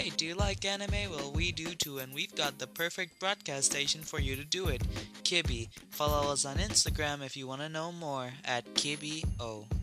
Hey, do you like anime? Well, we do too, and we've got the perfect broadcast station for you to do it. KIBY. Follow us on Instagram if you want to know more at KibbyO.